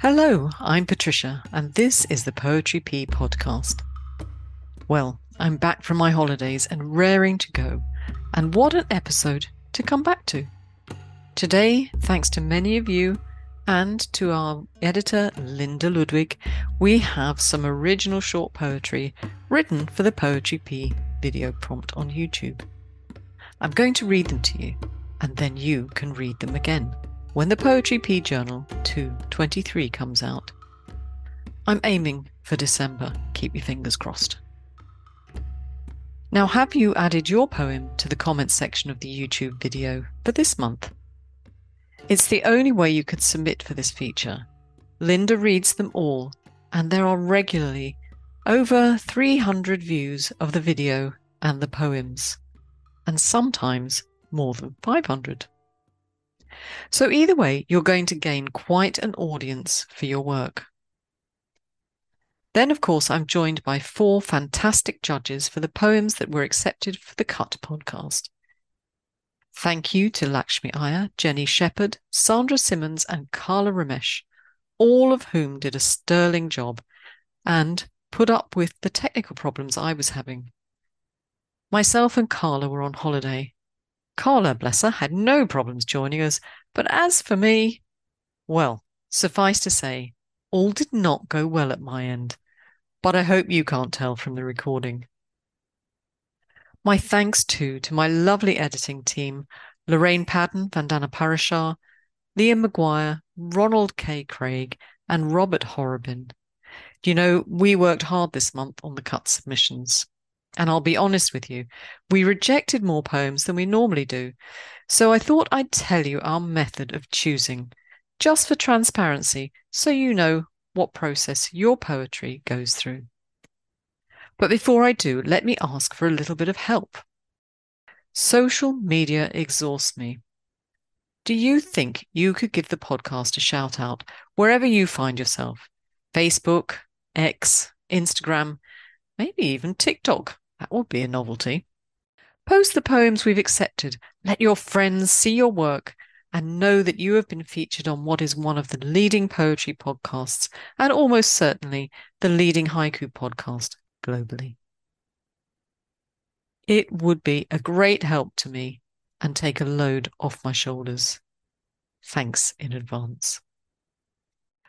Hello, I'm Patricia, and this is the Poetry Pea podcast. Well, I'm back from my holidays and raring to go, and what an episode to come back to. Today, thanks to many of you and to our editor, Linda Ludwig, we have some original short poetry written for the Poetry Pea video prompt on YouTube. I'm going to read them to you, and then you can read them again when the Poetry Pea Journal 223 comes out. I'm aiming for December. Keep your fingers crossed. Now, have you added your poem to the comments section of the YouTube video for this month? It's the only way you could submit for this feature. Linda reads them all, and there are regularly over 300 views of the video and the poems, and sometimes more than 500. So, either way, you're going to gain quite an audience for your work. Then, of course, I'm joined by four fantastic judges for the poems that were accepted for the Cut podcast. Thank you to Lakshmi Iyer, Jenny Shepherd, Sandra Simmons, and Carla Ramesh, all of whom did a sterling job and put up with the technical problems I was having. Myself and Carla were on holiday, Carla, bless her, had no problems joining us. But as for me, well, suffice to say, all did not go well at my end. But I hope you can't tell from the recording. My thanks too to my lovely editing team, Lorraine Padden, Vandana Parashar, Liam McGuire, Ronald K. Craig, and Robert Horobin. You know, we worked hard this month on the cut submissions. And I'll be honest with you, we rejected more poems than we normally do. So I thought I'd tell you our method of choosing, just for transparency, so you know what process your poetry goes through. But before I do, let me ask for a little bit of help. Social media exhausts me. Do you think you could give the podcast a shout out wherever you find yourself? Facebook, X, Instagram, maybe even TikTok. That would be a novelty. Post the poems we've accepted. Let your friends see your work and know that you have been featured on what is one of the leading poetry podcasts and almost certainly the leading haiku podcast globally. It would be a great help to me and take a load off my shoulders. Thanks in advance.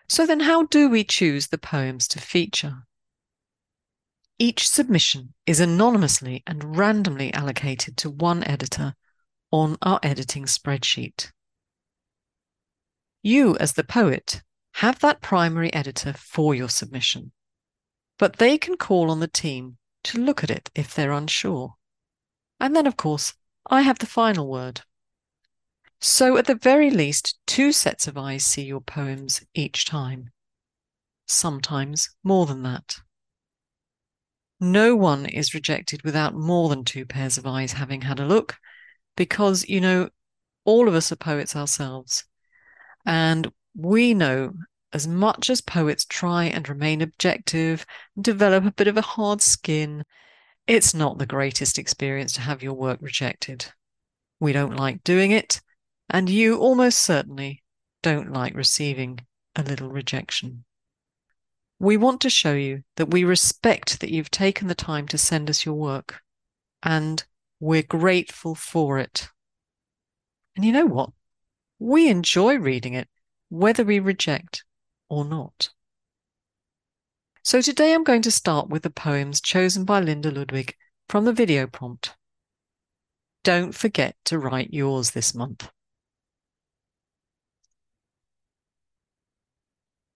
So, then, how do we choose the poems to feature? Each submission is anonymously and randomly allocated to one editor on our editing spreadsheet. You, as the poet, have that primary editor for your submission, but they can call on the team to look at it if they're unsure. And then, of course, I have the final word. So, at the very least, two sets of eyes see your poems each time, sometimes more than that. No one is rejected without more than two pairs of eyes having had a look, because, you know, all of us are poets ourselves. And we know as much as poets try and remain objective, and develop a bit of a hard skin, it's not the greatest experience to have your work rejected. We don't like doing it, and you almost certainly don't like receiving a little rejection. We want to show you that we respect that you've taken the time to send us your work, and we're grateful for it. And you know what? We enjoy reading it, whether we reject or not. So today I'm going to start with the poems chosen by Linda Ludwig from the video prompt. Don't forget to write yours this month.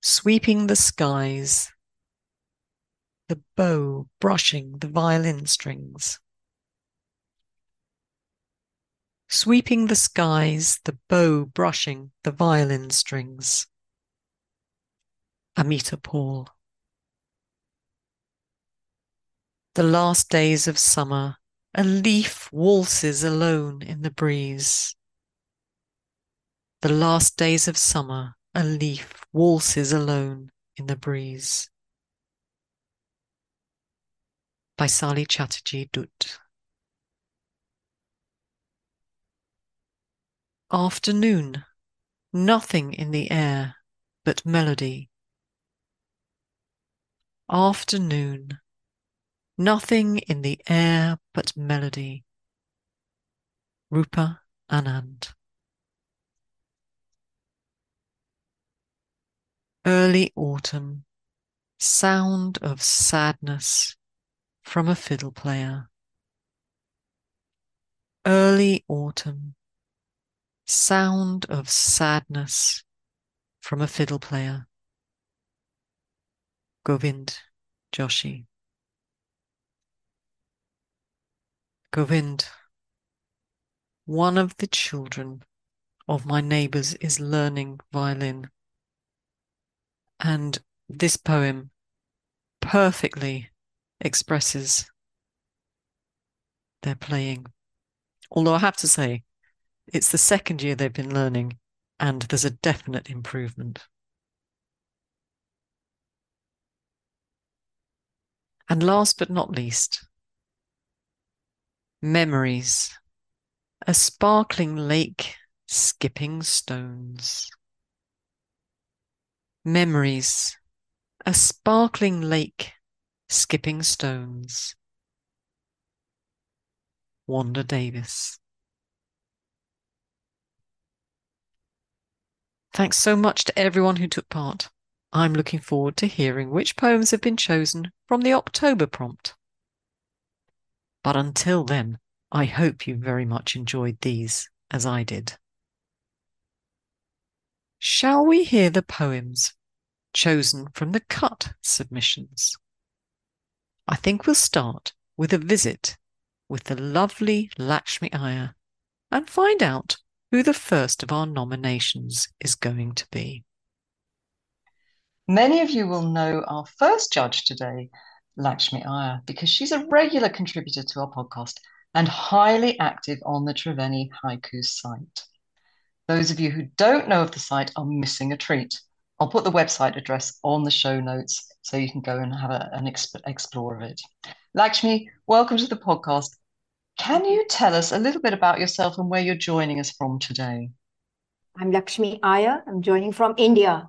Sweeping the skies, the bow brushing the violin strings. Sweeping the skies, the bow brushing the violin strings. Amita Paul. The last days of summer, a leaf waltzes alone in the breeze. The last days of summer, a leaf waltzes alone in the breeze. By Sali Chatterjee Dutt. Afternoon, nothing in the air, but melody. Afternoon, nothing in the air but melody. Rupa Anand. Early autumn, sound of sadness from a fiddle player. Early autumn, sound of sadness from a fiddle player. Govind Joshi. Govind, one of the children of my neighbors is learning violin. And this poem perfectly expresses their playing. Although I have to say, it's the second year they've been learning, and there's a definite improvement. And last but not least, memories. A sparkling lake skipping stones. Memories. A sparkling lake skipping stones. Wanda Davis. Thanks so much to everyone who took part. I'm looking forward to hearing which poems have been chosen from the October prompt. But until then, I hope you very much enjoyed these as I did. Shall we hear the poems chosen from the cut submissions? I think we'll start with a visit with the lovely Lakshmi Iyer and find out who the first of our nominations is going to be. Many of you will know our first judge today, Lakshmi Iyer, because she's a regular contributor to our podcast and highly active on the Triveni Haiku site. Those of you who don't know of the site are missing a treat. I'll put the website address on the show notes so you can go and have a, an exp- explore of it. Lakshmi, welcome to the podcast. Can you tell us a little bit about yourself and where you're joining us from today? I'm Lakshmi Iyer. I'm joining from India,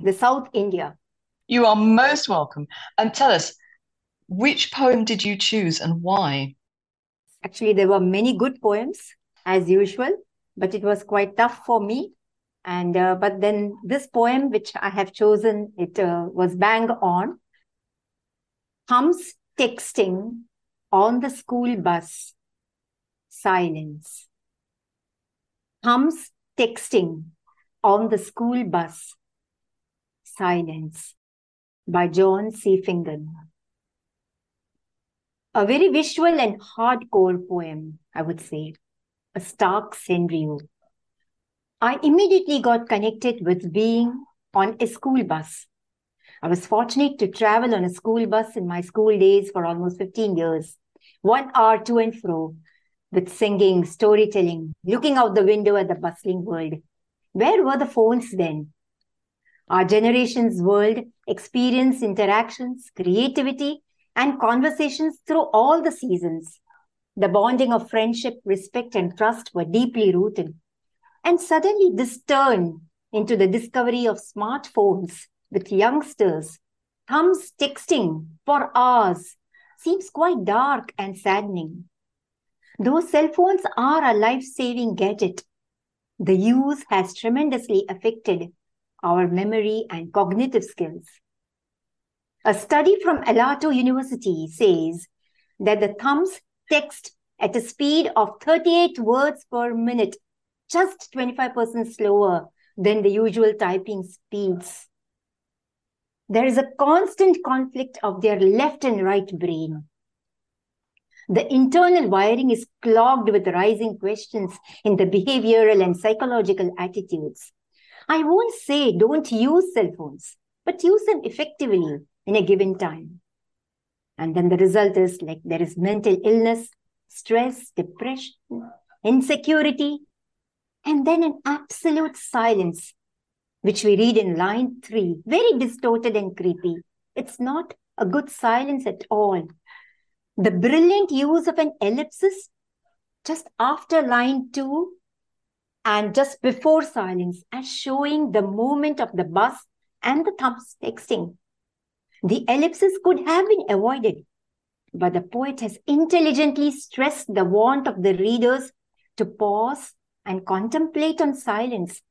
the South India. You are most welcome. And tell us, which poem did you choose and why? Actually, there were many good poems, as usual, but it was quite tough for me. And uh, but then this poem, which I have chosen, it uh, was bang on. Thumbs texting on the school bus silence. Thumbs texting on the school bus. Silence by John C. Fingon. A very visual and hardcore poem, I would say. A stark scenario. I immediately got connected with being on a school bus. I was fortunate to travel on a school bus in my school days for almost 15 years, one hour to and fro, with singing, storytelling, looking out the window at the bustling world. Where were the phones then? Our generation's world experienced interactions, creativity, and conversations through all the seasons. The bonding of friendship, respect, and trust were deeply rooted. And suddenly, this turn into the discovery of smartphones with youngsters. Thumbs texting for hours seems quite dark and saddening. Those cell phones are a life saving gadget. The use has tremendously affected our memory and cognitive skills. A study from Aalto University says that the thumbs text at a speed of 38 words per minute, just 25% slower than the usual typing speeds. There is a constant conflict of their left and right brain. The internal wiring is clogged with rising questions in the behavioral and psychological attitudes. I won't say don't use cell phones, but use them effectively in a given time. And then the result is like there is mental illness, stress, depression, insecurity, and then an absolute silence, which we read in line three, very distorted and creepy. It's not a good silence at all. The brilliant use of an ellipsis just after line two and just before silence as showing the movement of the bus and the thumbs texting. The ellipses could have been avoided, but the poet has intelligently stressed the want of the readers to pause and contemplate on silence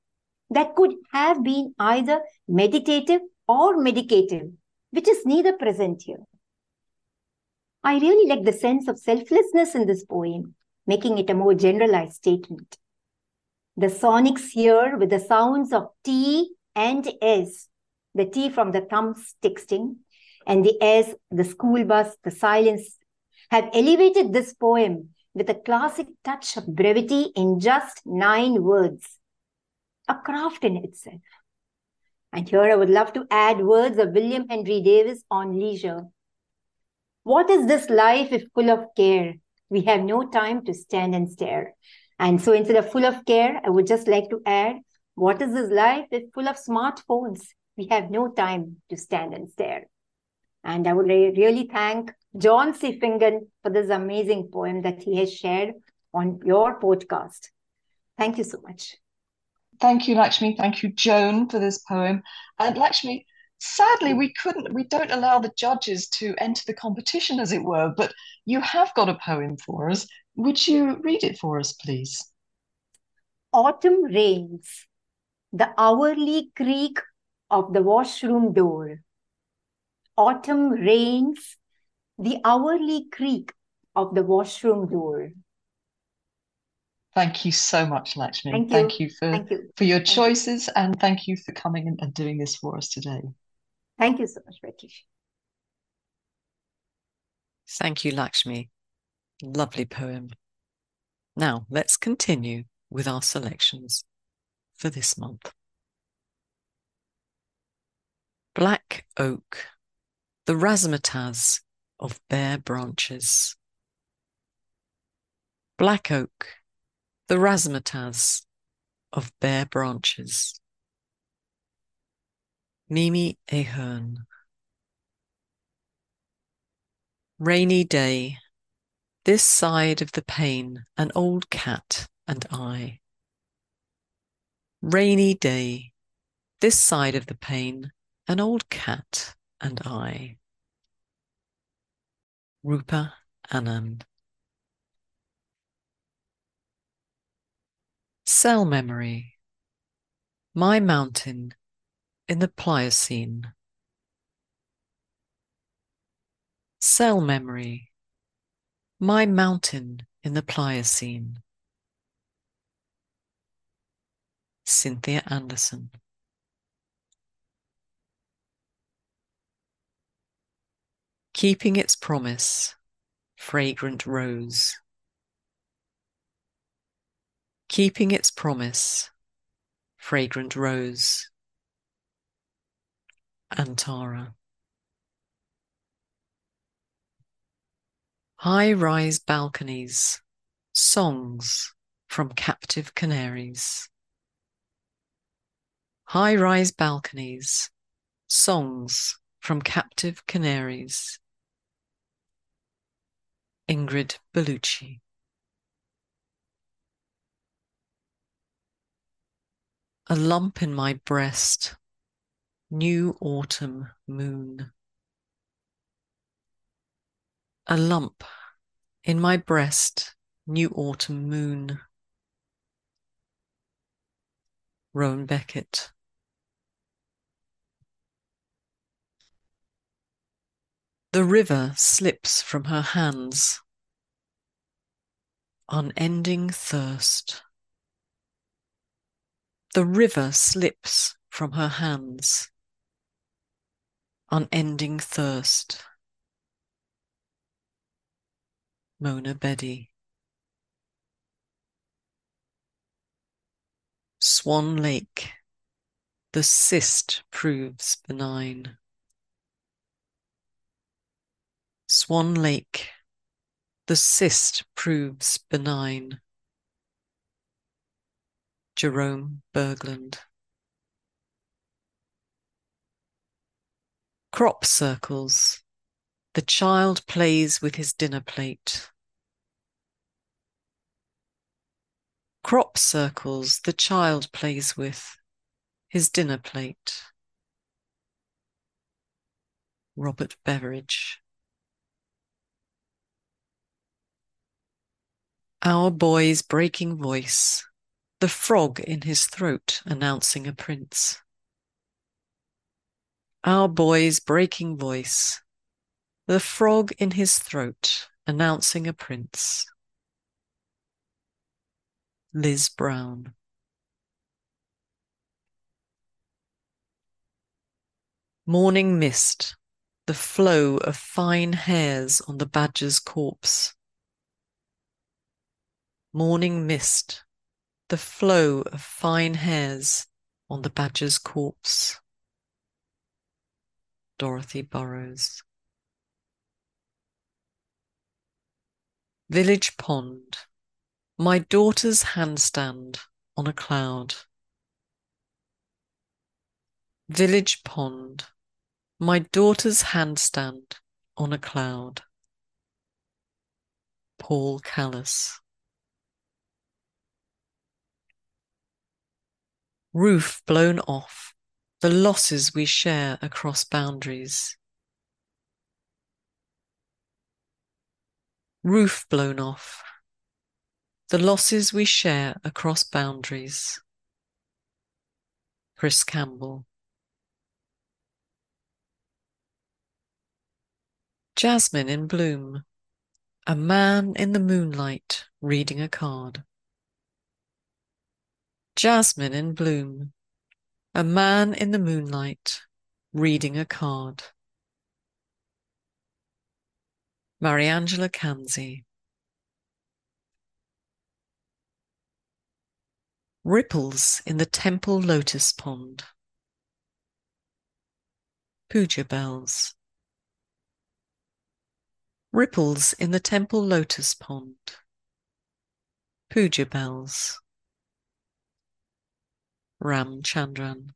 that could have been either meditative or medicative, which is neither present here. I really like the sense of selflessness in this poem, making it a more generalized statement. The sonics here with the sounds of T and S, the T from the thumbs texting, and the S, the school bus, the silence, have elevated this poem with a classic touch of brevity in just nine words. A craft in itself. And here I would love to add words of William Henry Davies on leisure. What is this life if full of care? We have no time to stand and stare. And so instead of full of care, I would just like to add, what is this life if full of smartphones? We have no time to stand and stare. And I would really thank John C. For this amazing poem that he has shared on your podcast. Thank you so much. Thank you, Lakshmi. Thank you, Joan, for this poem. And Lakshmi, sadly, we couldn't, we don't allow the judges to enter the competition, as it were, but you have got a poem for us. Would you read it for us, please? Autumn rains, the hourly creak of the washroom door. Autumn rains, the hourly creak of the washroom door. Thank you so much, Lakshmi. Thank you. Thank you for, Thank you. for your Thank you. choices and thank you for coming and, and doing this for us today. Thank you so much, Rakesh. Thank you, Lakshmi. Lovely poem. Now let's continue with our selections for this month. Black Oak, the razzmatazz of bare branches. Black Oak, the razzmatazz of bare branches. Mimi Ahern. Rainy day, this side of the pane, an old cat and I. Rainy day, this side of the pane, an old cat and I. Rupa Anand. Cell memory. My mountain in the Pliocene. Cell memory. My mountain in the Pliocene. Cynthia Anderson. Keeping its promise, fragrant rose. Keeping its promise, fragrant rose. Antara. High rise balconies, songs from captive canaries. High rise balconies, songs from captive canaries. Ingrid Bellucci. A lump in my breast, new autumn moon. A lump in my breast, new autumn moon. Rowan Beckett. The river slips from her hands. Unending thirst. The river slips from her hands. Unending thirst. Mona Bedi. Swan Lake. The cyst proves benign. Swan Lake. The cyst proves benign. Jerome Berglund. Crop circles. The child plays with his dinner plate. Crop circles the child plays with his dinner plate. Robert Beveridge. Our boy's breaking voice, the frog in his throat announcing a prince. Our boy's breaking voice, the frog in his throat announcing a prince. Liz Brown. Morning mist, the flow of fine hairs on the badger's corpse. Morning mist, the flow of fine hairs on the badger's corpse. Dorothy Burrows. Village pond, my daughter's handstand on a cloud. Village pond, my daughter's handstand on a cloud. Paul Callis. Roof blown off, the losses we share across boundaries. Roof blown off, the losses we share across boundaries. Chris Campbell. Jasmine in bloom, a man in the moonlight reading a card. Jasmine in bloom, a man in the moonlight reading a card. Mariangela Canzi. Ripples in the temple lotus pond. Puja bells. Ripples in the temple lotus pond. Puja bells. Ram Chandran.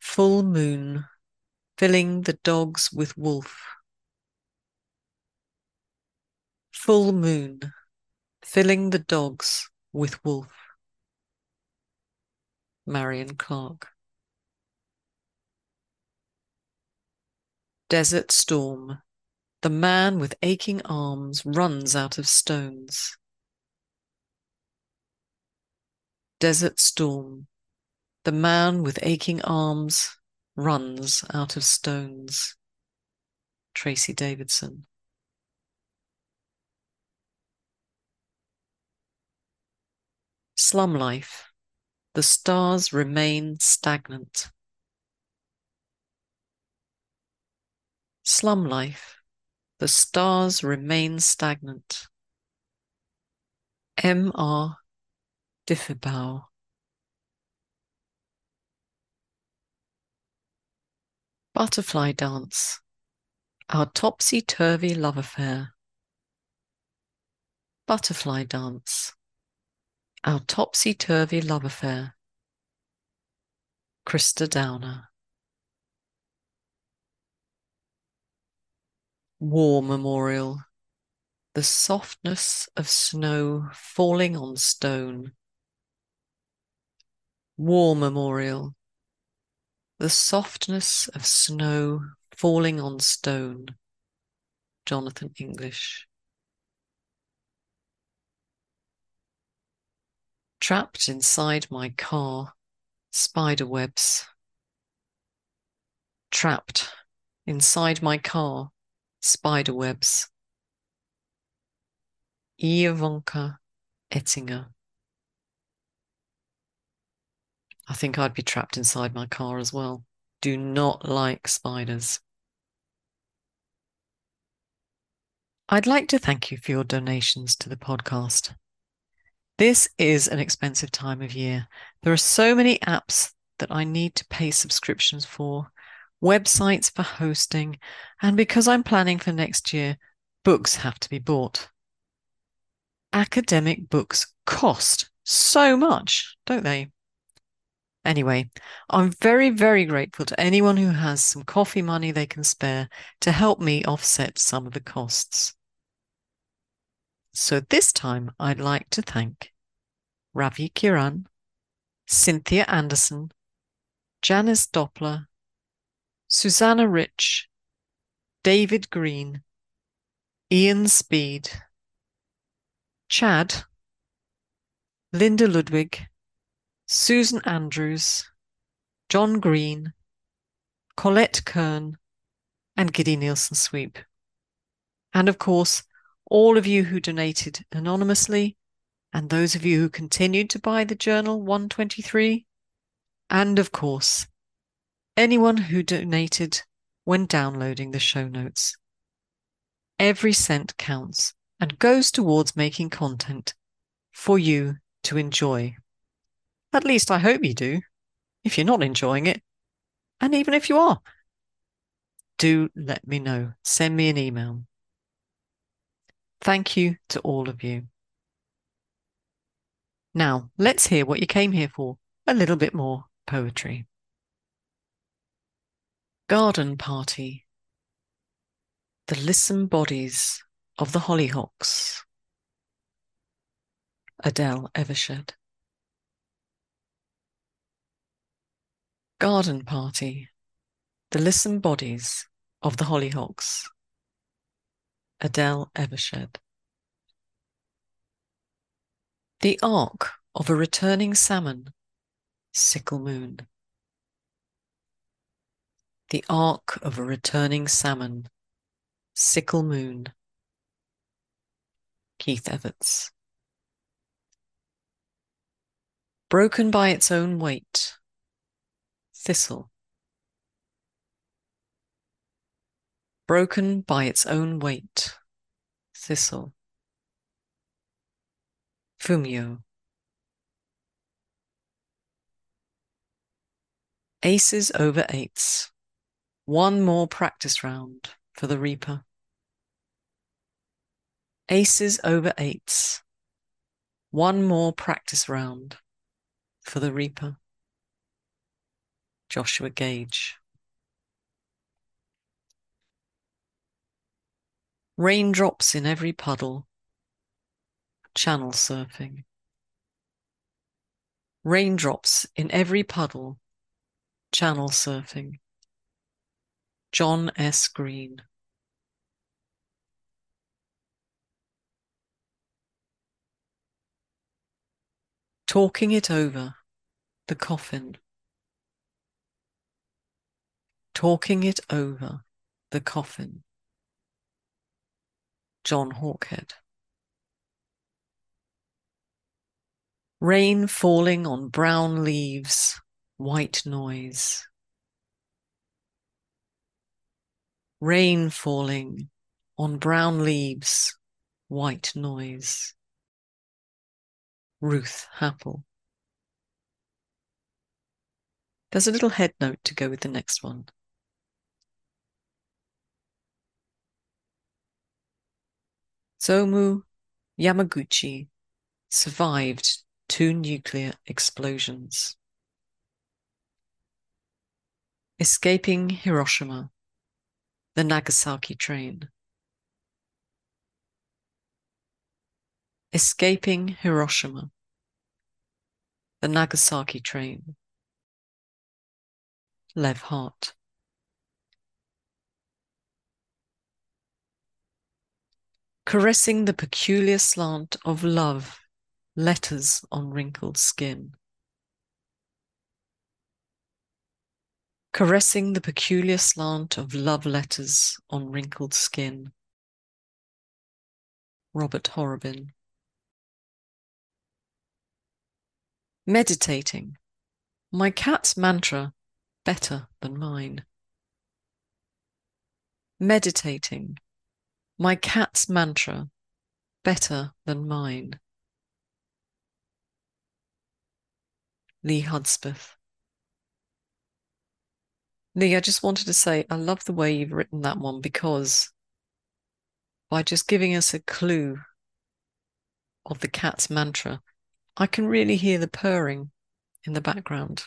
Full moon, filling the dogs with wolf. Full moon, filling the dogs with wolf. Marion Clark. Desert storm. The man with aching arms runs out of stones. Desert storm. The man with aching arms runs out of stones. Tracy Davidson. Slum life. The stars remain stagnant. Slum life. The stars remain stagnant. M. R. Diffebow. Butterfly dance. Our topsy turvy love affair. Butterfly dance. Our topsy turvy love affair. Krista Downer. War Memorial. The softness of snow falling on stone. War Memorial. The softness of snow falling on stone. Jonathan English. Trapped inside my car, spider webs. Trapped inside my car, spider webs. Ivanka Ettinger. I think I'd be trapped inside my car as well. Do not like spiders. I'd like to thank you for your donations to the podcast. This is an expensive time of year. There are so many apps that I need to pay subscriptions for, websites for hosting, and because I'm planning for next year, books have to be bought. Academic books cost so much, don't they? Anyway, I'm very, very grateful to anyone who has some coffee money they can spare to help me offset some of the costs. So this time I'd like to thank Ravi Kiran, Cynthia Anderson, Janice Doppler, Susanna Rich, David Green, Ian Speed, Chad, Linda Ludwig, Susan Andrews, John Green, Colette Kern, and Giddy Nielsen Sweep. And of course, all of you who donated anonymously, and those of you who continued to buy the Journal 123, and of course, anyone who donated when downloading the show notes. Every cent counts and goes towards making content for you to enjoy. At least I hope you do, if you're not enjoying it. And even if you are, do let me know. Send me an email. Thank you to all of you. Now, let's hear what you came here for a little bit more poetry. Garden Party The Lissom Bodies of the Hollyhocks. Adele Evershed. Garden Party The Lissom Bodies of the Hollyhocks. Adele Evershed. The Ark of a Returning Salmon. Sickle Moon. The Ark of a Returning Salmon. Sickle Moon. Keith Evetts. Broken by its own weight. Thistle. Broken by its own weight. Thistle. Fumio. Aces over eights. One more practice round for the Reaper. Aces over eights. One more practice round for the Reaper. Joshua Gage. Raindrops in every puddle. Channel surfing. Raindrops in every puddle. Channel surfing. John S. Green. Talking it over, the coffin. Talking it over, the coffin. John Hawkhead. Rain falling on brown leaves, white noise. Rain falling on brown leaves, white noise. Ruth Happel. There's a little head note to go with the next one. Zomu Yamaguchi survived two nuclear explosions. Escaping Hiroshima, the Nagasaki train. Escaping Hiroshima, the Nagasaki train. Lev Hart. Caressing the peculiar slant of love, letters on wrinkled skin. Caressing the peculiar slant of love letters on wrinkled skin. Robert Horobin. Meditating. My cat's mantra better than mine. Meditating. My cat's mantra better than mine. Lee Hudspeth. Lee, I just wanted to say I love the way you've written that one because by just giving us a clue of the cat's mantra, I can really hear the purring in the background.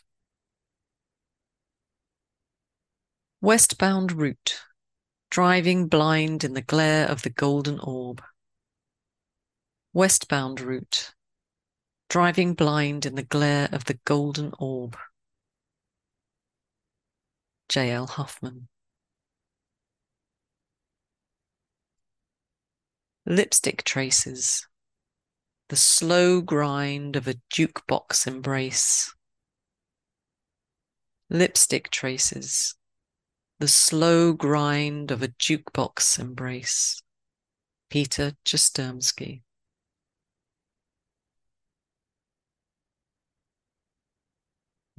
Westbound route, driving blind in the glare of the golden orb. Westbound route, driving blind in the glare of the golden orb. J.L. Huffman. Lipstick traces, the slow grind of a jukebox embrace. Lipstick traces, the slow grind of a jukebox embrace. Peter Jastrzemski.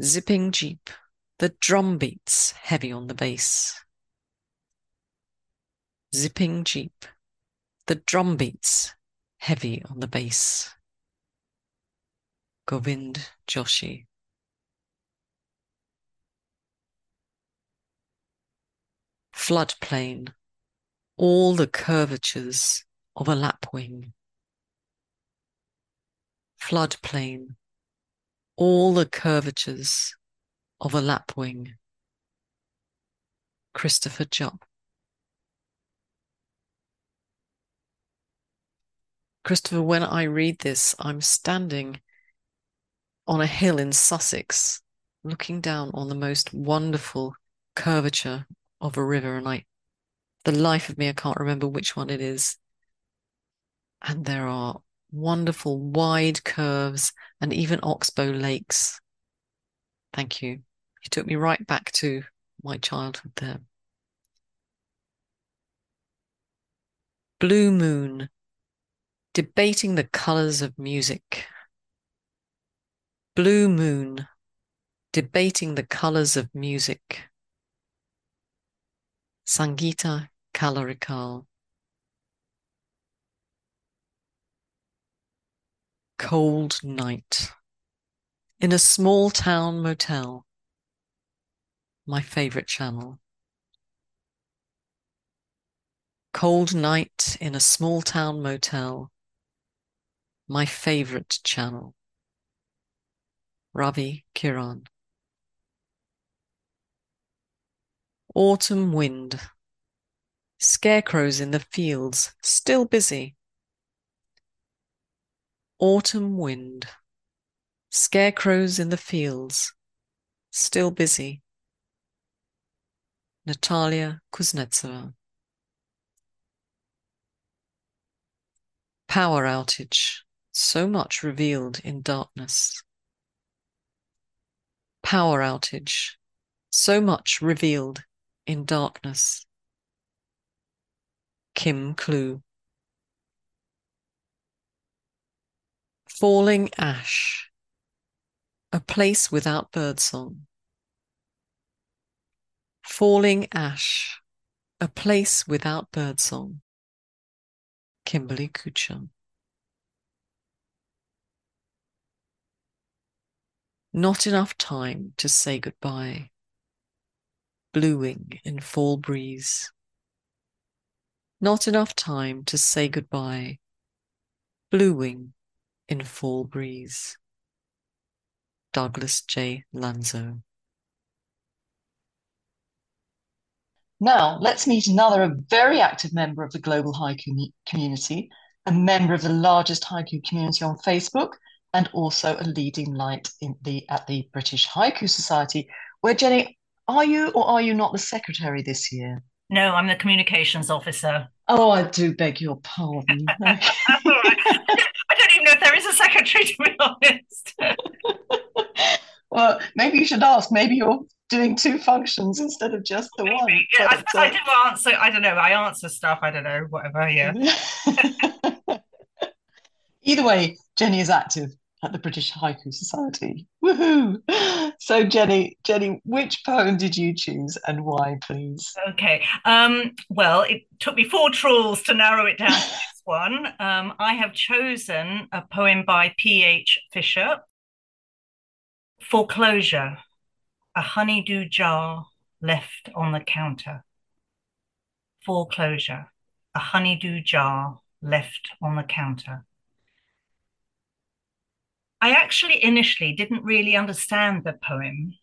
Zipping Jeep, the drum beats heavy on the bass. Zipping Jeep, the drum beats heavy on the bass. Govind Joshi. Floodplain, all the curvatures of a lapwing. Floodplain, all the curvatures of a lapwing. Christopher Jupp. Christopher, when I read this, I'm standing on a hill in Sussex, looking down on the most wonderful curvature of a river, and I, the life of me, I can't remember which one it is. And there are wonderful wide curves and even oxbow lakes. Thank you. You took me right back to my childhood there. Blue Moon debating the colors of music. Blue Moon, debating the colors of music. Sangeeta Kalarikal. Cold night. In a small town motel. My favorite channel. Cold night in a small town motel my favorite channel. Ravi Kiran. Autumn wind. Scarecrows in the fields, still busy. Autumn wind. Scarecrows in the fields, still busy. Natalia Kuznetsova. Power outage so much revealed in darkness. Power outage, so much revealed in darkness. Kim Clue. Falling Ash, a place without birdsong. Falling Ash, a place without birdsong. Kimberly Kuchum. Not enough time to say goodbye. Blueing in fall breeze. Not enough time to say goodbye. Blueing in fall breeze. Douglas J. Lanzo. Now, let's meet another very active member of the global haiku community, a member of the largest haiku community on Facebook, and also a leading light in the at the British Haiku Society. Where Jenny, are you or are you not the secretary this year? No, I'm the communications officer. Oh, I do beg your pardon. I don't even know if there is a secretary, to be honest. well, maybe you should ask. Maybe you're doing two functions instead of just the maybe. one. Yeah, but, I, uh, I do answer. I don't know. I answer stuff. I don't know. Whatever. Yeah. Either way, Jenny is active at the British Haiku Society. Woohoo! So, Jenny, Jenny, which poem did you choose and why, please? Okay. Um, well, it took me four trawls to narrow it down to this one. Um, I have chosen a poem by P.H. Fisher, Foreclosure, a honeydew jar left on the counter. Foreclosure, a honeydew jar left on the counter. I actually initially didn't really understand the poem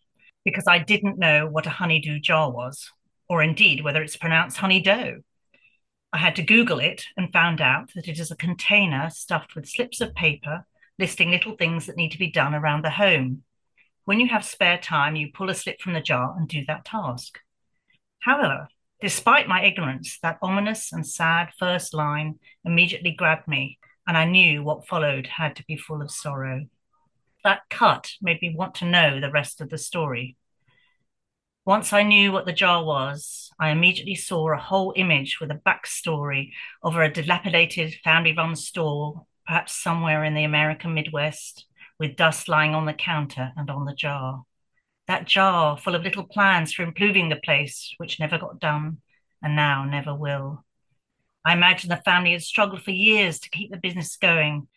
because I didn't know what a honeydew jar was, or indeed whether it's pronounced honeydew. I had to Google it and found out that it is a container stuffed with slips of paper listing little things that need to be done around the home. When you have spare time, you pull a slip from the jar and do that task. However, despite my ignorance, that ominous and sad first line immediately grabbed me, and I knew what followed had to be full of sorrow. That cut made me want to know the rest of the story. Once I knew what the jar was, I immediately saw a whole image with a backstory of a dilapidated family run store, perhaps somewhere in the American Midwest, with dust lying on the counter and on the jar. That jar full of little plans for improving the place, which never got done and now never will. I imagine the family had struggled for years to keep the business going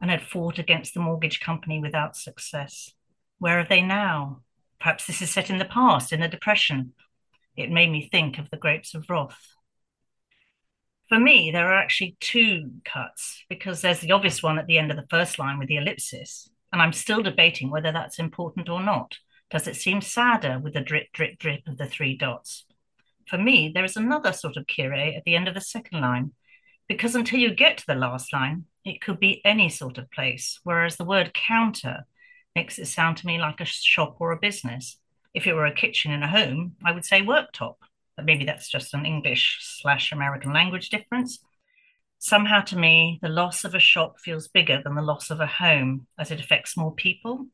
and had fought against the mortgage company without success. Where are they now? Perhaps this is set in the past, in the Depression. It made me think of the grapes of wrath. For me, there are actually two cuts because there's the obvious one at the end of the first line with the ellipsis, and I'm still debating whether that's important or not. Does it seem sadder with the drip, drip, drip of the three dots? For me, there is another sort of Kyrie at the end of the second line, because until you get to the last line, it could be any sort of place, whereas the word counter makes it sound to me like a shop or a business. If it were a kitchen in a home, I would say worktop, but maybe that's just an English slash American language difference. Somehow to me, the loss of a shop feels bigger than the loss of a home as it affects more people.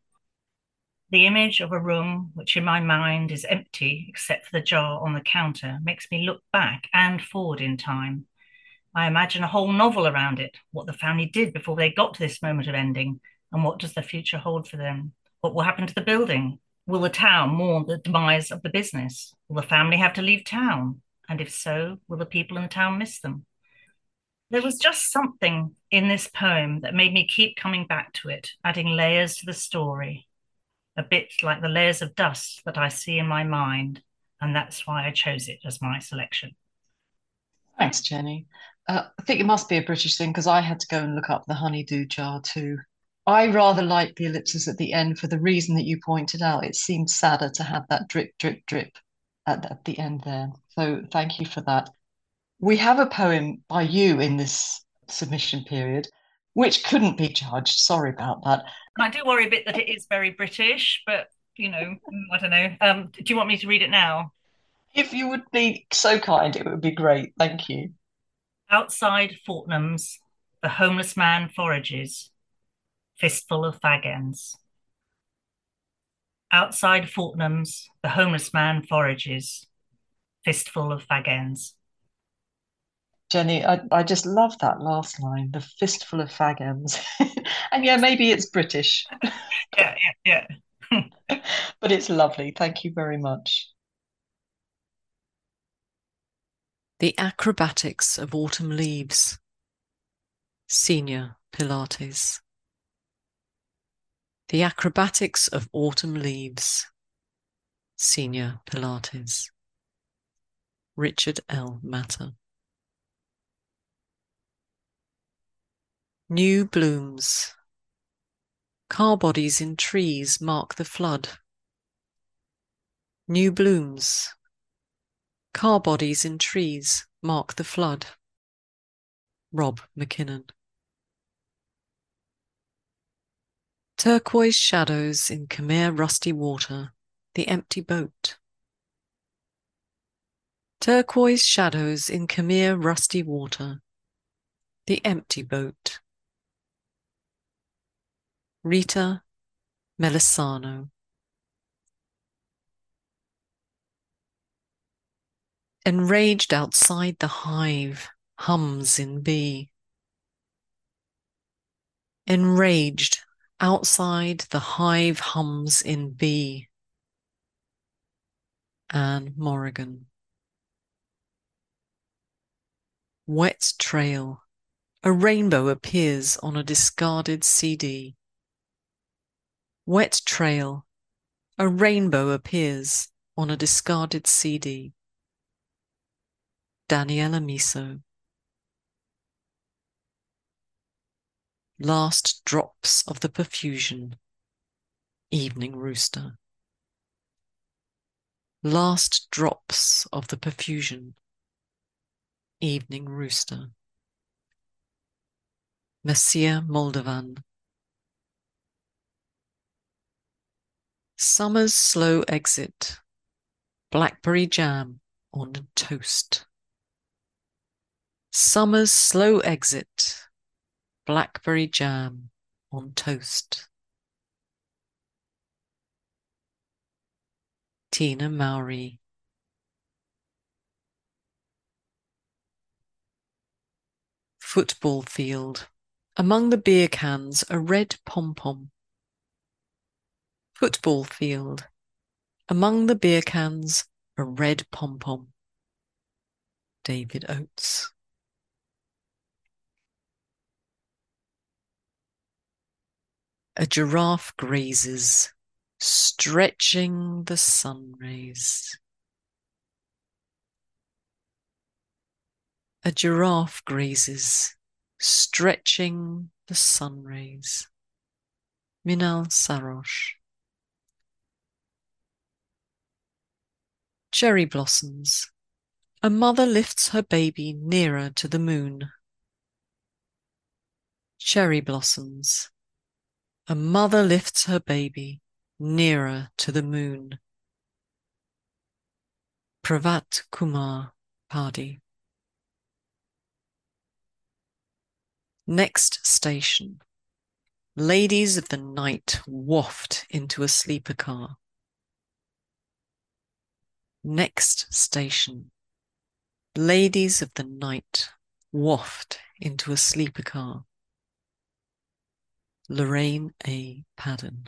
The image of a room, which in my mind is empty except for the jar on the counter, makes me look back and forward in time. I imagine a whole novel around it, what the family did before they got to this moment of ending, and what does the future hold for them? What will happen to the building? Will the town mourn the demise of the business? Will the family have to leave town? And if so, will the people in the town miss them? There was just something in this poem that made me keep coming back to it, adding layers to the story, a bit like the layers of dust that I see in my mind. And that's why I chose it as my selection. Thanks, Jenny. Uh, I think it must be a British thing because I had to go and look up the honeydew jar too. I rather like the ellipses at the end for the reason that you pointed out. It seemed sadder to have that drip, drip, drip at, at the end there. So thank you for that. We have a poem by you in this submission period, which couldn't be judged. Sorry about that. I do worry a bit that it is very British, but you know, I don't know. Um, do you want me to read it now? If you would be so kind, it would be great. Thank you. Outside Fortnum's, the homeless man forages fistful of fag ends. Outside Fortnum's, the homeless man forages, fistful of fag ends. Jenny, I, I just love that last line, the fistful of fag ends. and yeah, maybe it's British. yeah, yeah, yeah. but it's lovely. Thank you very much. The Acrobatics of Autumn Leaves. Senior Pilates. The Acrobatics of Autumn Leaves. Senior Pilates. Richard L. Matta. New blooms. Car bodies in trees mark the flood. New blooms. Car bodies in trees mark the flood. Rob McKinnon. Turquoise shadows in Khmer rusty water, the empty boat. Turquoise shadows in Khmer rusty water, the empty boat. Rita Melisano. Enraged outside the hive, hums in bee. Enraged Outside the hive hums in bee. Anne Morrigan. Wet trail. A rainbow appears on a discarded CD. Wet trail. A rainbow appears on a discarded CD. Daniela Misso. Last drops of the perfusion. Evening rooster. Last drops of the perfusion. Evening rooster. Messiah Moldovan. Summer's slow exit. Blackberry jam on toast. Summer's slow exit. Blackberry jam on toast. Tina Mowry. Football field. Among the beer cans, a red pom pom. Football field. Among the beer cans, a red pom pom. David Oates. A giraffe grazes, stretching the sun rays. A giraffe grazes, stretching the sun rays. Minal Sarosh. Cherry blossoms. A mother lifts her baby nearer to the moon. Cherry blossoms. A mother lifts her baby nearer to the moon. Pravat Kumar Padhy. Next station. Ladies of the night waft into a sleeper car. Next station. Ladies of the night waft into a sleeper car. Lorraine A. Padden.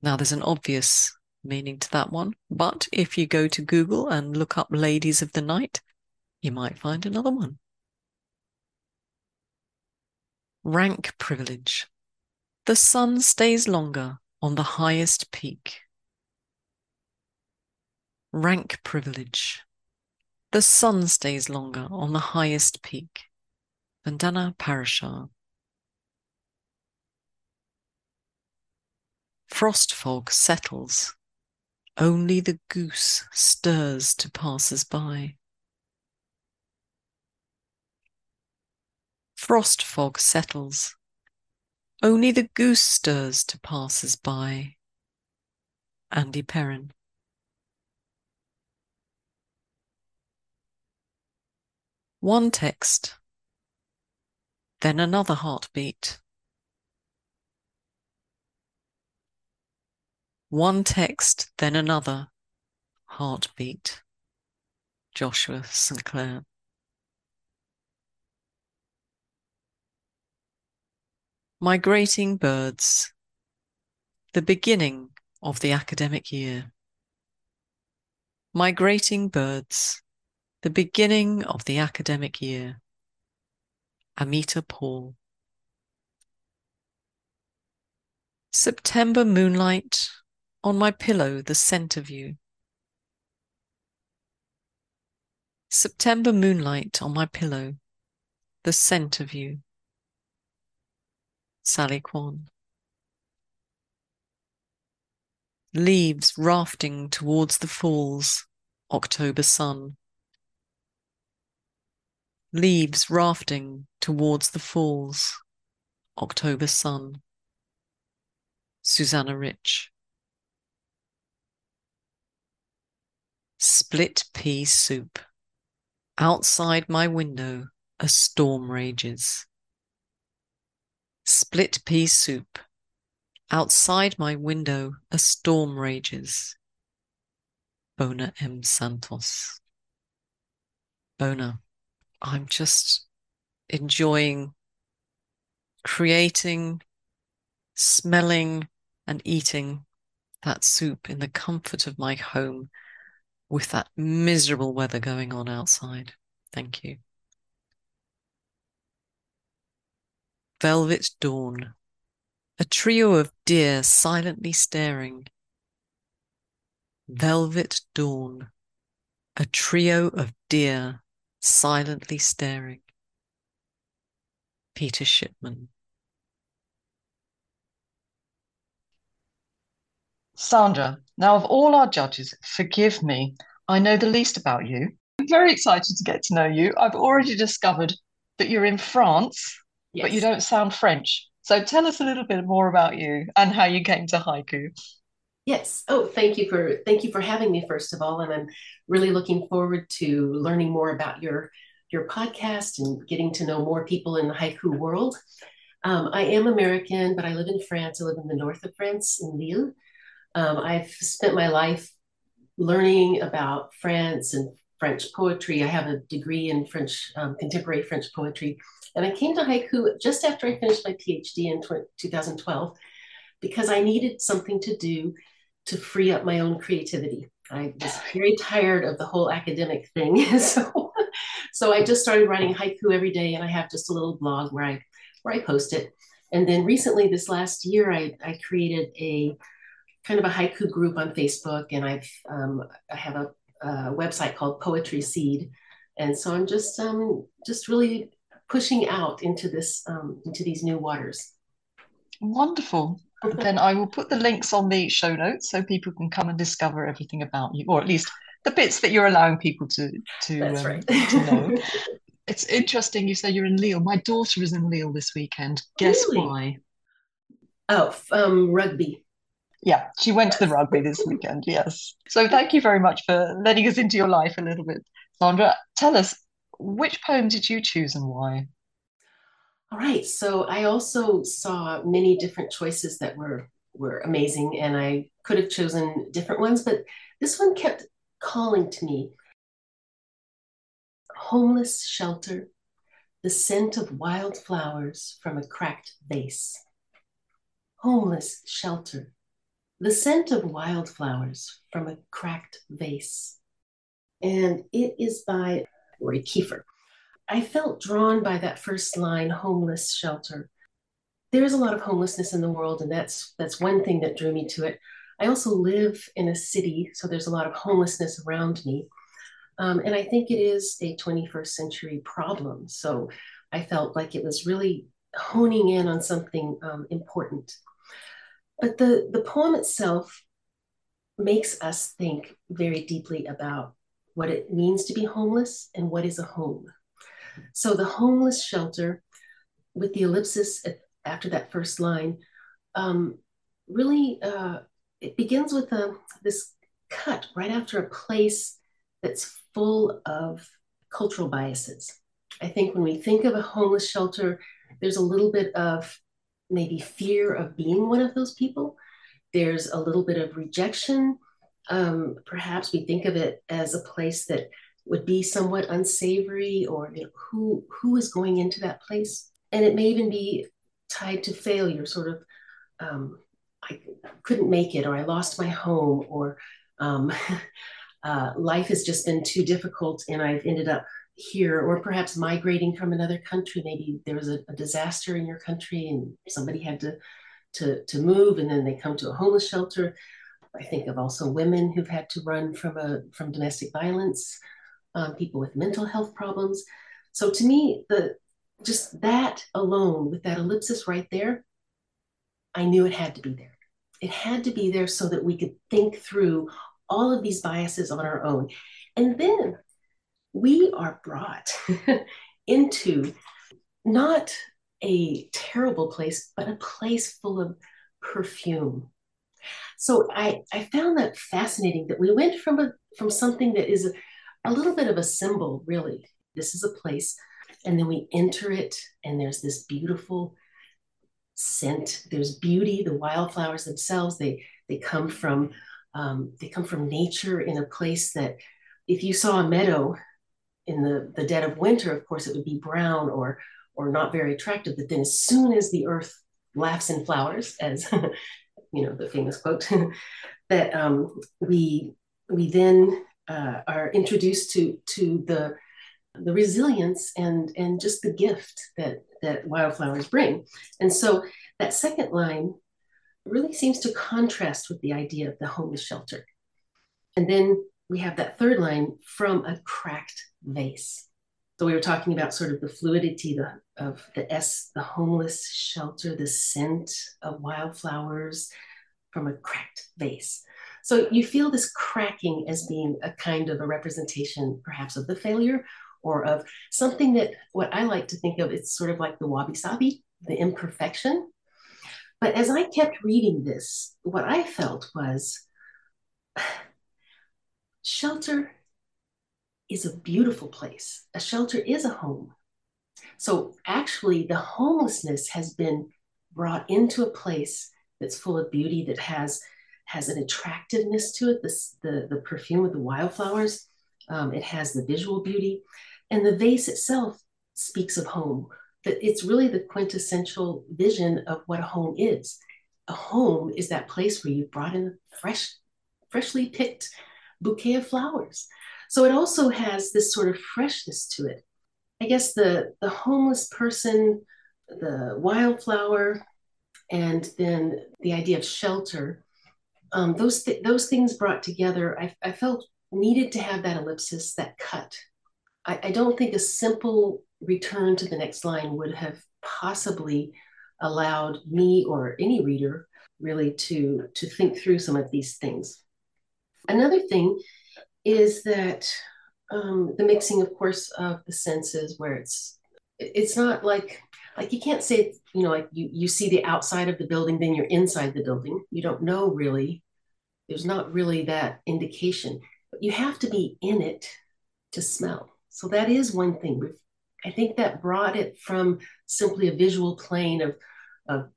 Now, there's an obvious meaning to that one, but if you go to Google and look up Ladies of the Night, you might find another one. Rank privilege. The sun stays longer on the highest peak. Rank privilege. The sun stays longer on the highest peak. Vandana Parashar. Frost fog settles. Only the goose stirs to passers by. Frost fog settles. Only the goose stirs to passers by. Andy Perrin. One text, then another heartbeat. One text, then another heartbeat. Joshua St. Migrating birds. The beginning of the academic year. Migrating birds the beginning of the academic year. Amita Paul. September moonlight, on my pillow the scent of you. September moonlight on my pillow, the scent of you. Sally Kwan. Leaves rafting towards the falls, October sun leaves rafting towards the falls, October sun. Susanna Rich. Split pea soup. Outside my window, a storm rages. Split pea soup. Outside my window, a storm rages. Bona M. Santos. Bona. I'm just enjoying creating, smelling, and eating that soup in the comfort of my home with that miserable weather going on outside. Thank you. Velvet Dawn, a trio of deer silently staring. Velvet Dawn, a trio of deer silently staring. Peter Shipman. Sandra, now of all our judges, forgive me. I know the least about you. I'm very excited to get to know you. I've already discovered that you're in France, yes. but you don't sound French. So tell us a little bit more about you and how you came to haiku. Yes. Oh, thank you for thank you for having me first of all, and I'm really looking forward to learning more about your your podcast and getting to know more people in the haiku world. Um, I am American, but I live in France. I live in the north of France, in Lille. Um, I've spent my life learning about France and French poetry. I have a degree in French, um, contemporary French poetry. And I came to haiku just after I finished my PhD in 2012 because I needed something to do to free up my own creativity. I was very tired of the whole academic thing. so, so I just started writing haiku every day, and I have just a little blog where I where I post it. And then recently, this last year, I, I created a kind of a haiku group on Facebook, and I've um, I have a, a, website called Poetry Seed, and so I'm just um, just really pushing out into this um, into these new waters. Wonderful. then I will put the links on the show notes so people can come and discover everything about you, or at least the bits that you're allowing people to to, um, right. to know. It's interesting you say you're in Lille. My daughter is in Lille this weekend. Guess really? why? Oh, um, rugby. Yeah, she went to the rugby this weekend. Yes. So thank you very much for letting us into your life a little bit, Sandra. Tell us which poem did you choose and why? All right. So I also saw many different choices that were were amazing, and I could have chosen different ones, but this one kept calling to me homeless shelter, the scent of wild flowers from a cracked vase. Homeless shelter, the scent of wildflowers from a cracked vase. And it is by Rory Kiefer. I felt drawn by that first line, homeless shelter. There's a lot of homelessness in the world, and that's that's one thing that drew me to it. I also live in a city, so there's a lot of homelessness around me. Um, and I think it is a 21st century problem. So I felt like it was really honing in on something um, important. But the, the poem itself makes us think very deeply about what it means to be homeless and what is a home. So the homeless shelter, with the ellipsis at, after that first line, um, really uh, it begins with a, um, this cut right after a place that's full of cultural biases. I think when we think of a homeless shelter, there's a little bit of maybe fear of being one of those people. There's a little bit of rejection. Um, perhaps we think of it as a place that would be somewhat unsavory, or you know, who who is going into that place, and it may even be tied to failure, sort of. Um, I couldn't make it, or I lost my home, or um, uh, life has just been too difficult and I've ended up here, or perhaps migrating from another country. Maybe there was a, a, disaster in your country and somebody had to, to, to move and then they come to a homeless shelter. I think of also women who've had to run from, a, from domestic violence, um, people with mental health problems. So to me, the just that alone with that ellipsis right there, I knew it had to be there. It had to be there so that we could think through all of these biases on our own. And then we are brought into not a terrible place, but a place full of perfume. So I, I found that fascinating that we went from a from something that is a, little bit of a symbol, really. This is a place, and then we enter it, and there's this beautiful scent. There's beauty. The wildflowers themselves, they they come from um, they come from nature in a place that if you saw a meadow in the, the dead of winter, of course, it would be brown or or not very attractive. But then as soon as the earth laughs in flowers, as you know, the famous quote, that um, we we then uh, are introduced to to the the resilience and and just the gift that that wildflowers bring. And so that second line really seems to contrast with the idea of the homeless shelter. And then we have that third line from a cracked vase. So we were talking about sort of the fluidity of the S, the homeless shelter, the scent of wildflowers from a cracked vase. So you feel this cracking as being a kind of a representation, perhaps, of the failure or of something that what I like to think of, it's sort of like the wabi sabi, the imperfection But as I kept reading this, what I felt was shelter is a beautiful place. A shelter is a home. So actually, the homelessness has been brought into a place that's full of beauty, that has has an attractiveness to it. This, the the perfume of the wildflowers, um, it has the visual beauty, and the vase itself speaks of home. That it's really the quintessential vision of what a home is. A home is that place where you've brought in a fresh, freshly picked bouquet of flowers. So it also has this sort of freshness to it. I guess the the homeless person, the wildflower, and then the idea of shelter. Um, those th- those things brought together, I, I, felt needed to have that ellipsis, that cut. I, I don't think a simple return to the next line would have possibly allowed me or any reader really to to think through some of these things. Another thing is that um, the mixing, of course, of the senses, where it's it's not like like you can't say you know like you you see the outside of the building, then you're inside the building. You don't know really. There's not really that indication, but you have to be in it to smell. So that is one thing. We've, I think that brought it from simply a visual plane of of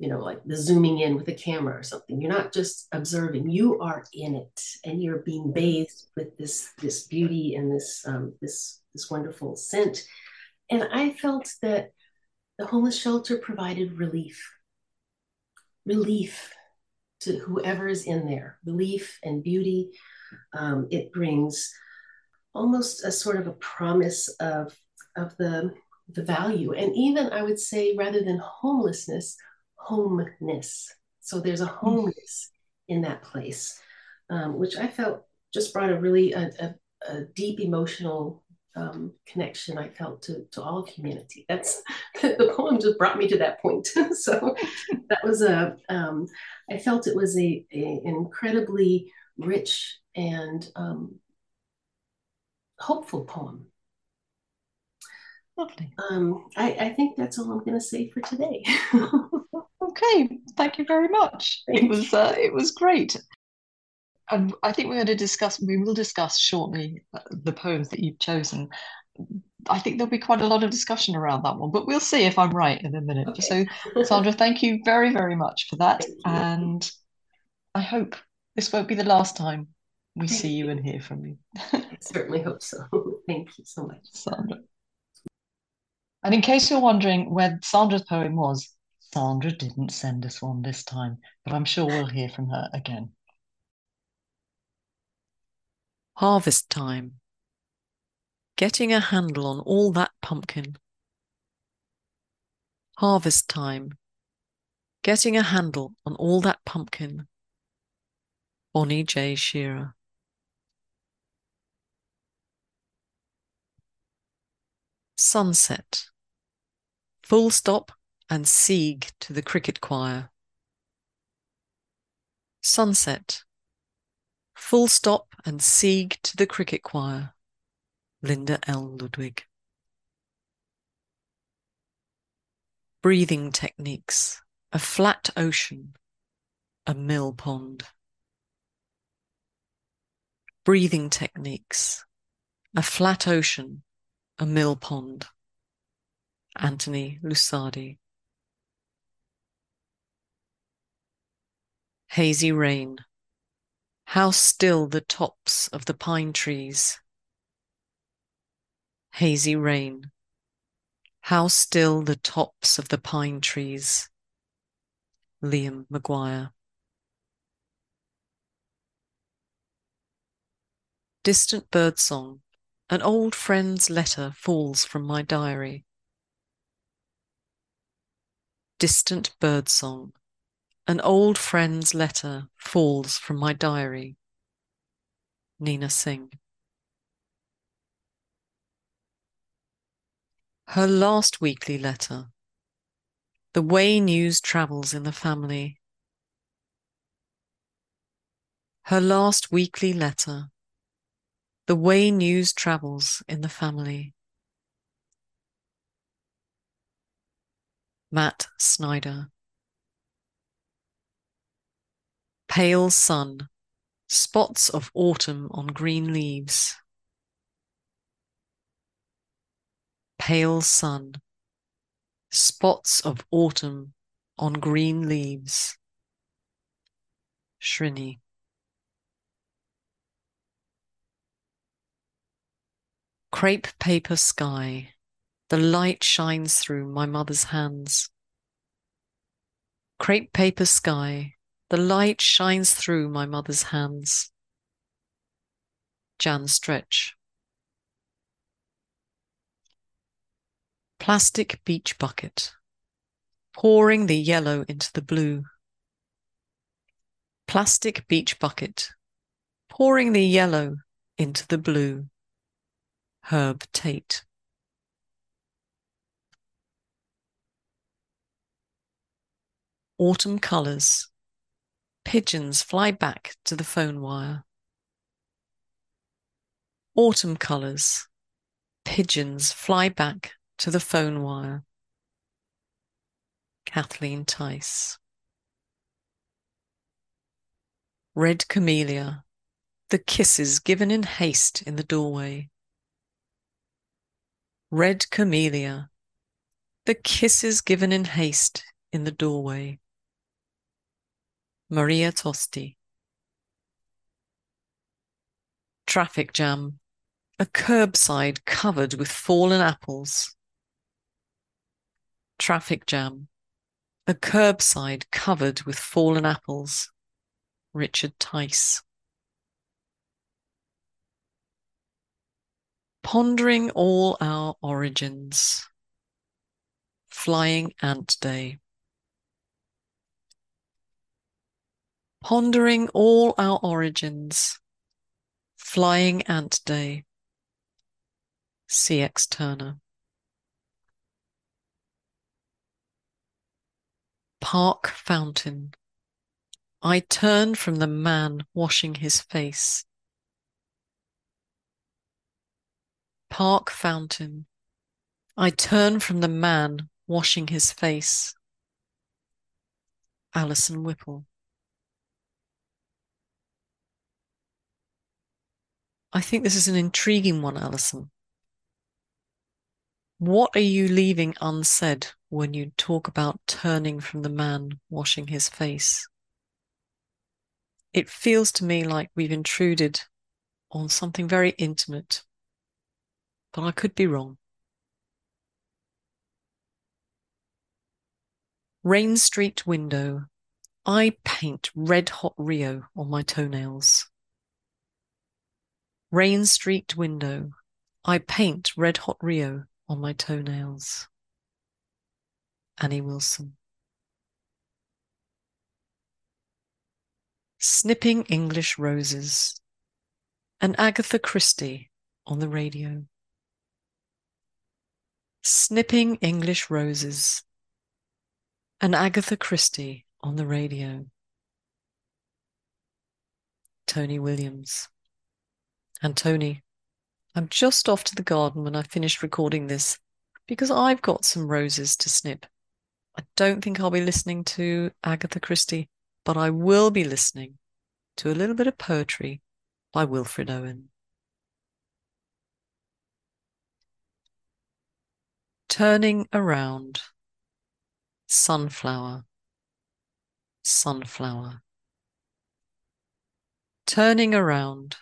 you know, like the zooming in with a camera or something. You're not just observing; you are in it, and you're being bathed with this this beauty and this um, this this wonderful scent. And I felt that the homeless shelter provided relief, relief to whoever is in there, relief and beauty. Um, it brings almost a sort of a promise of of the the value, and even I would say, rather than homelessness homeness. So there's a hmm. homeness in that place, um, which I felt just brought a really a, a, a deep emotional um, connection I felt to, to all of humanity. That's the poem just brought me to that point. so that was a um, I felt it was a, a incredibly rich and um, hopeful poem. Lovely. Um, I, I think that's all I'm going to say for today. Okay, thank you very much. It was uh, it was great. And I think we're going to discuss. We will discuss shortly uh, the poems that you've chosen. I think there'll be quite a lot of discussion around that one, but we'll see if I'm right in a minute. Okay. So, Sandra, thank you very, very much for that. And I hope this won't be the last time we see you. you and hear from you. I certainly hope so. thank you so much, Sandra. And in case you're wondering where Sandra's poem was, Sandra didn't send us one this time, but I'm sure we'll hear from her again. Harvest time. Getting a handle on all that pumpkin. Harvest time. Getting a handle on all that pumpkin. Bonnie J. Shearer. Sunset. Full stop and Sieg to the cricket choir. Sunset. Full stop and Sieg to the cricket choir. Linda L. Ludwig. Breathing techniques. A flat ocean. A mill pond. Breathing techniques. A flat ocean. A mill pond. Anthony Lusardi. Hazy rain. How still the tops of the pine trees. Hazy rain. How still the tops of the pine trees. Liam McGuire. Distant birdsong. An old friend's letter falls from my diary. Distant birdsong. An old friend's letter falls from my diary. Nina Singh. Her last weekly letter. The way news travels in the family. Her last weekly letter. The way news travels in the family. Matt Snyder. Pale sun, spots of autumn on green leaves. Pale sun, spots of autumn on green leaves. Shrini. Crepe paper sky, the light shines through my mother's hands. Crepe paper sky, the light shines through my mother's hands. Jan Stretch. Plastic beach bucket, pouring the yellow into the blue. Plastic beach bucket, pouring the yellow into the blue. Herb Tate. Autumn colours. Pigeons fly back to the phone wire. Autumn colours. Pigeons fly back to the phone wire. Kathleen Tice. Red camellia. The kisses given in haste in the doorway. Red camellia. The kisses given in haste in the doorway. Maria Tosti. Traffic jam. A curbside covered with fallen apples. Traffic jam. A curbside covered with fallen apples. Richard Tice. Pondering all our origins. Flying Ant Day. Pondering all our origins. Flying Ant Day. C.X. Turner. Park Fountain. I turn from the man washing his face. Park Fountain. I turn from the man washing his face. Alison Whipple. I think this is an intriguing one, Alison. What are you leaving unsaid when you talk about turning from the man washing his face? It feels to me like we've intruded on something very intimate, but I could be wrong. Rain Street window. I paint red hot Rio on my toenails. Rain streaked window. I paint red hot Rio on my toenails. Annie Wilson. Snipping English Roses. An Agatha Christie on the radio. Snipping English Roses. An Agatha Christie on the radio. Tony Williams. And Tony, I'm just off to the garden when I finish recording this because I've got some roses to snip. I don't think I'll be listening to Agatha Christie, but I will be listening to a little bit of poetry by Wilfred Owen. Turning around, sunflower, sunflower. Turning around,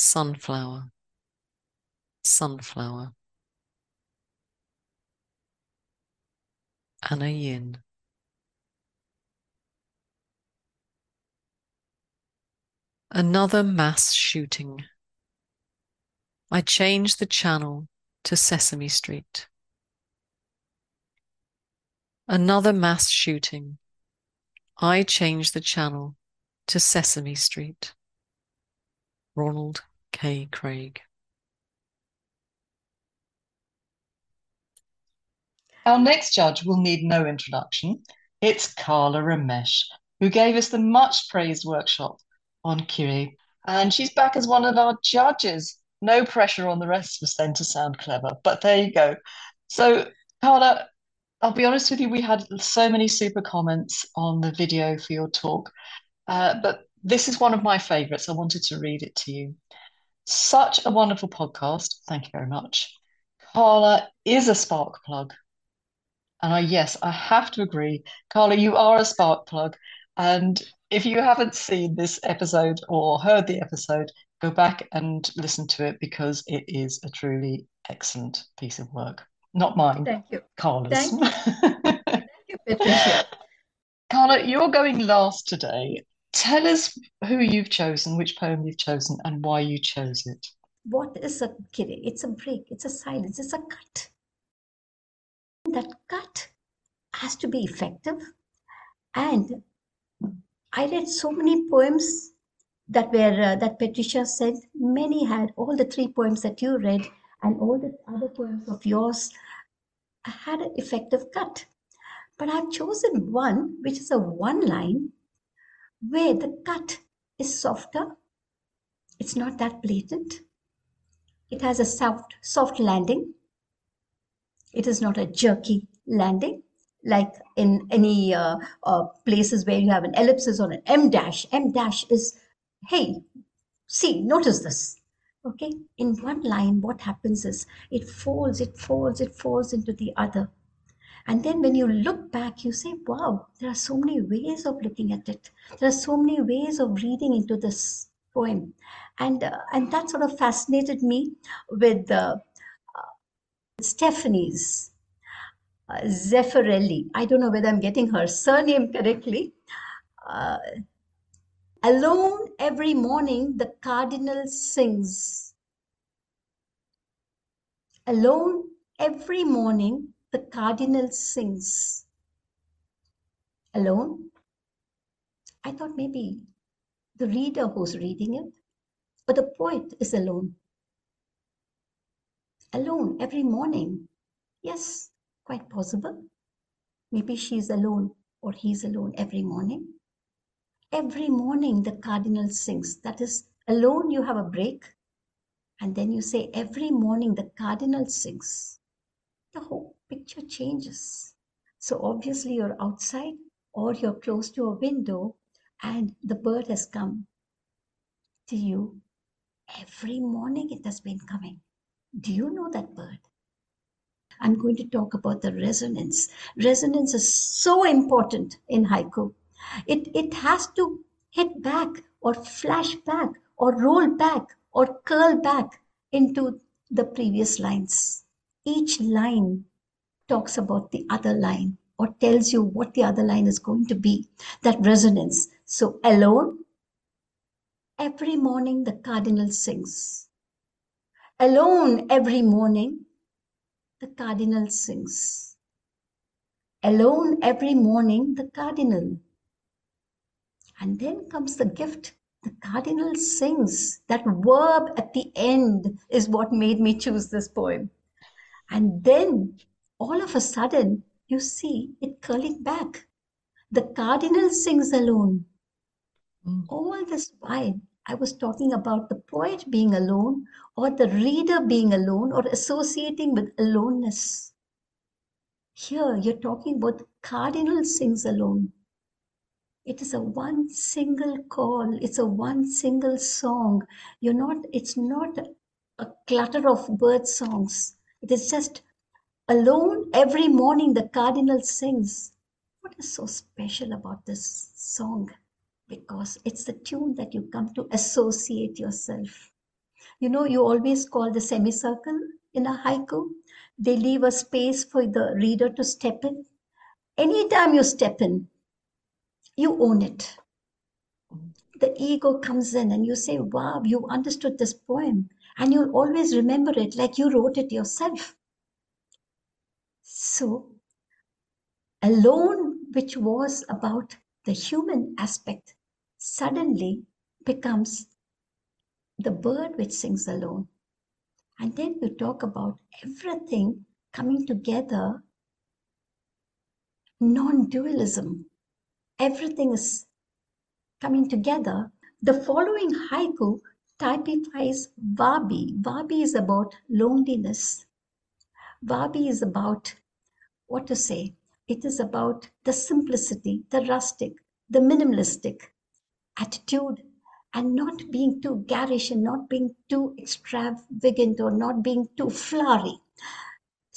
sunflower, sunflower. Anna Yin. Another mass shooting. I change the channel to Sesame Street. Another mass shooting. I change the channel to Sesame Street. Ronald K. Craig. Our next judge will need no introduction. It's Kala Ramesh, who gave us the much praised workshop on Kyrie. And she's back as one of our judges. No pressure on the rest of us then to sound clever, but there you go. So, Kala, I'll be honest with you, we had so many super comments on the video for your talk, uh, but this is one of my favorites. I wanted to read it to you. Such a wonderful podcast. Thank you very much. Kala is a spark plug. And I, yes, I have to agree. Kala, you are a spark plug. And if you haven't seen this episode or heard the episode, go back and listen to it because it is a truly excellent piece of work. Not mine. Thank you. Kala's. Thank you. Thank you, Patricia. Kala, you're going last today. Tell us who you've chosen, which poem you've chosen, and why you chose it. What is a kiri? It's a break, it's a silence, it's a cut. That cut has to be effective. And I read so many poems that were uh, that Patricia said. Many had all the three poems that you read, and all the other poems of yours had an effective cut. But I've chosen one which is a one line where the cut is softer. It's not that blatant. It has a soft, soft landing. It is not a jerky landing like in any uh, uh, places where you have an ellipsis or an M dash. M dash is, hey, see, notice this. Okay, in one line, what happens is it falls, it falls, it falls into the other. And then when you look back, you say, wow, there are so many ways of looking at it. There are so many ways of reading into this poem. And, uh, and that sort of fascinated me with uh, Stephanie's uh, Zeffirelli. I don't know whether I'm getting her surname correctly. Uh, Alone every morning the cardinal sings. Alone every morning the cardinal sings. Alone? I thought maybe the reader who's reading it, or the poet is alone. Alone every morning. Yes, quite possible. Maybe she's alone or he's alone every morning. Every morning the cardinal sings. That is, alone you have a break, and then you say, every morning the cardinal sings. The whole picture changes. So obviously you're outside or you're close to a window and the bird has come to you. Every morning it has been coming. Do you know that bird? I'm going to talk about the resonance. Resonance is so important in haiku. It, it has to hit back or flash back or roll back or curl back into the previous lines. Each line talks about the other line or tells you what the other line is going to be. That resonance. So, alone, every morning the cardinal sings. Alone, every morning, the cardinal sings. Alone, every morning, the cardinal and then comes the gift. The cardinal sings. That verb at the end is what made me choose this poem. And then all of a sudden, you see it curling back. The cardinal sings alone. Mm. All this while, I was talking about the poet being alone, or the reader being alone, or associating with aloneness. Here, you're talking about the cardinal sings alone. It is a one single call. It's a one single song. You're not, it's not a clutter of bird songs. It is just alone every morning the cardinal sings. What is so special about this song? Because it's the tune that you come to associate yourself. You know, you always call the semicircle in a haiku. They leave a space for the reader to step in. Anytime you step in, you own it. The ego comes in and you say, Wow, you understood this poem. And you'll always remember it like you wrote it yourself. So, alone, which was about the human aspect, suddenly becomes the bird which sings alone. And then you talk about everything coming together, non dualism, everything is coming together. The following haiku typifies Vabi. Vabi is about loneliness. Vabi is about what to say, it is about the simplicity, the rustic, the minimalistic attitude, and not being too garish and not being too extravagant or not being too flowery.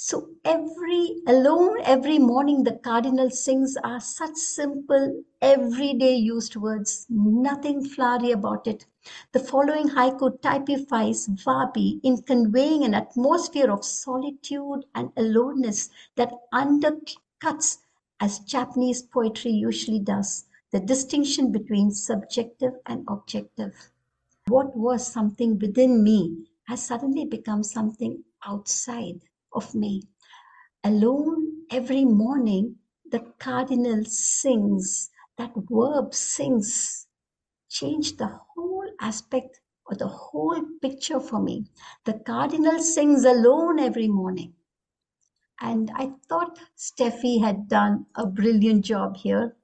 So every alone, every morning, the cardinal sings are such simple, everyday used words, nothing flowery about it. The following haiku typifies wabi in conveying an atmosphere of solitude and aloneness that undercuts, as Japanese poetry usually does, the distinction between subjective and objective. What was something within me has suddenly become something outside of me. Alone every morning, the cardinal sings, that verb sings, changed the whole aspect or the whole picture for me. The cardinal sings alone every morning. And I thought Steffi had done a brilliant job here.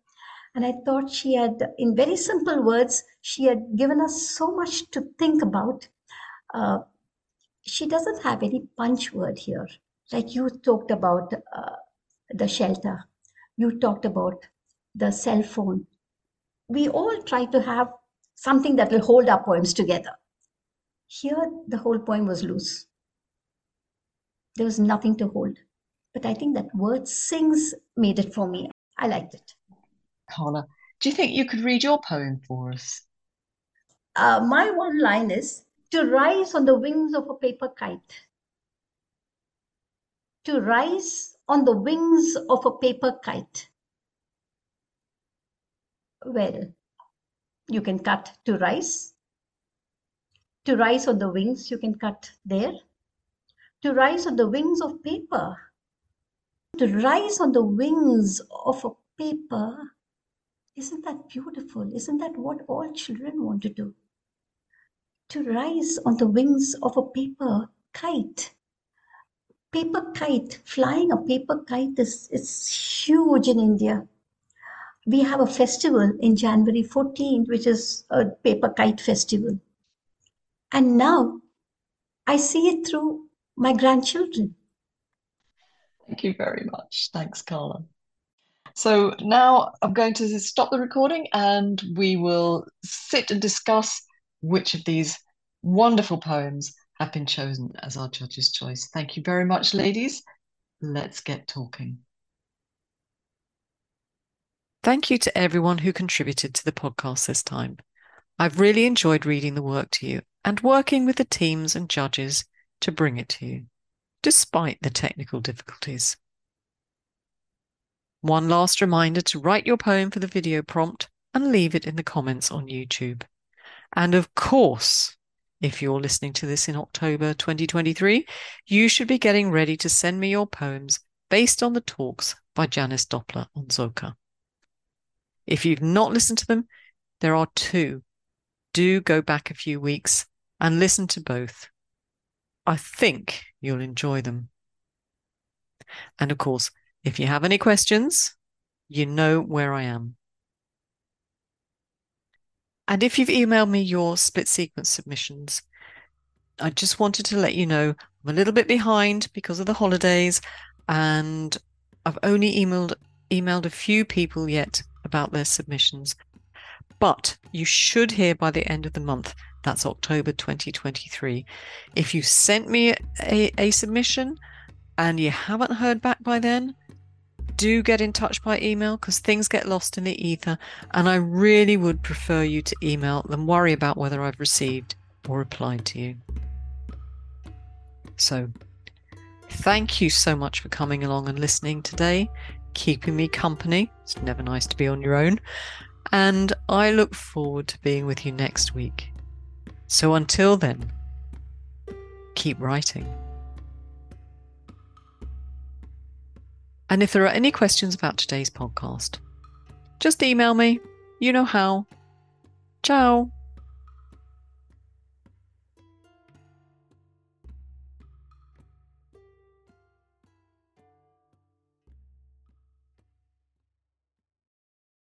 And I thought she had, in very simple words, she had given us so much to think about. Uh, she doesn't have any punch word here. Like you talked about uh, the shelter, you talked about the cell phone. We all try to have something that will hold our poems together. Here, the whole poem was loose. There was nothing to hold. But I think that word sings made it for me. I liked it. Kala, do you think you could read your poem for us? Uh, my one line is to rise on the wings of a paper kite. To rise on the wings of a paper kite. Well, you can cut to rise. To rise on the wings, you can cut there. To rise on the wings of paper. To rise on the wings of a paper. Isn't that beautiful? Isn't that what all children want to do? To rise on the wings of a paper kite. Paper kite, flying a paper kite is, is huge in India we have a festival in January 14th, which is a paper kite festival. And now I see it through my grandchildren. Thank you very much. Thanks, Kala. So now I'm going to stop the recording and we will sit and discuss which of these wonderful poems have been chosen as our judge's choice. Thank you very much, ladies. Let's get talking. Thank you to everyone who contributed to the podcast this time. I've really enjoyed reading the work to you and working with the teams and judges to bring it to you, despite the technical difficulties. One last reminder to write your poem for the video prompt and leave it in the comments on YouTube. And of course, if you're listening to this in October 2023, you should be getting ready to send me your poems based on the talks by Janice Doppler on Zoka. If you've not listened to them, there are two. Do go back a few weeks and listen to both. I think you'll enjoy them. And of course, if you have any questions, you know where I am. And if you've emailed me your split sequence submissions, I just wanted to let you know I'm a little bit behind because of the holidays and I've only emailed emailed a few people yet about their submissions. But you should hear by the end of the month. That's October 2023. If you sent me a, a submission and you haven't heard back by then, do get in touch by email because things get lost in the ether. And I really would prefer you to email than worry about whether I've received or replied to you. So, thank you so much for coming along and listening today keeping me company. It's never nice to be on your own. And I look forward to being with you next week. So until then, keep writing. And if there are any questions about today's podcast, just email me. You know how. Ciao.